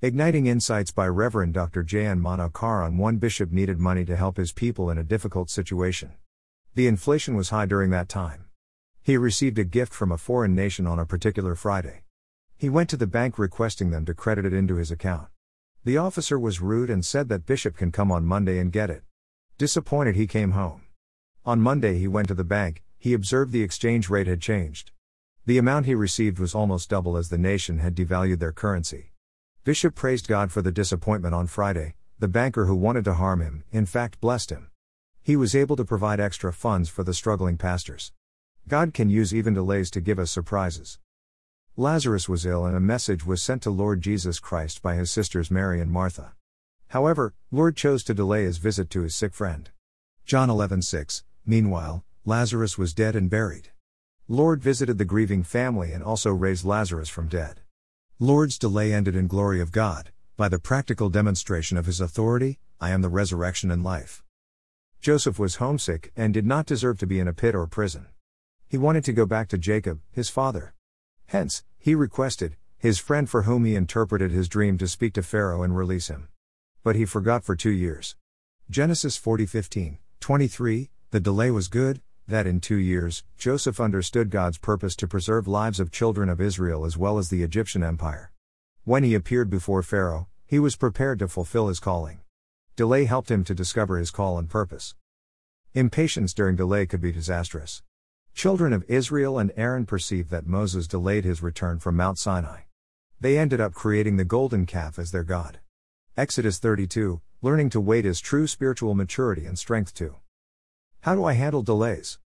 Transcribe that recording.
Igniting Insights by Reverend Dr. J.N. Manokaran one bishop needed money to help his people in a difficult situation. The inflation was high during that time. He received a gift from a foreign nation on a particular Friday. He went to the bank requesting them to credit it into his account. The officer was rude and said that Bishop can come on Monday and get it. Disappointed, he came home. On Monday, he went to the bank, he observed the exchange rate had changed. The amount he received was almost double as the nation had devalued their currency. Bishop praised God for the disappointment on Friday, the banker who wanted to harm him, in fact, blessed him. He was able to provide extra funds for the struggling pastors. God can use even delays to give us surprises. Lazarus was ill and a message was sent to Lord Jesus Christ by his sisters Mary and Martha. However, Lord chose to delay his visit to his sick friend. John 11:6 Meanwhile, Lazarus was dead and buried. Lord visited the grieving family and also raised Lazarus from dead. Lord's delay ended in glory of God, by the practical demonstration of his authority, I am the resurrection and life. Joseph was homesick and did not deserve to be in a pit or prison. He wanted to go back to Jacob, his father. Hence, he requested, his friend for whom he interpreted his dream to speak to Pharaoh and release him. But he forgot for two years. Genesis 40 15, 23, the delay was good, that in two years, Joseph understood God's purpose to preserve lives of children of Israel as well as the Egyptian empire. When he appeared before Pharaoh, he was prepared to fulfill his calling. Delay helped him to discover his call and purpose. Impatience during delay could be disastrous. Children of Israel and Aaron perceived that Moses delayed his return from Mount Sinai. They ended up creating the golden calf as their God. Exodus 32 Learning to wait is true spiritual maturity and strength too. How do I handle delays?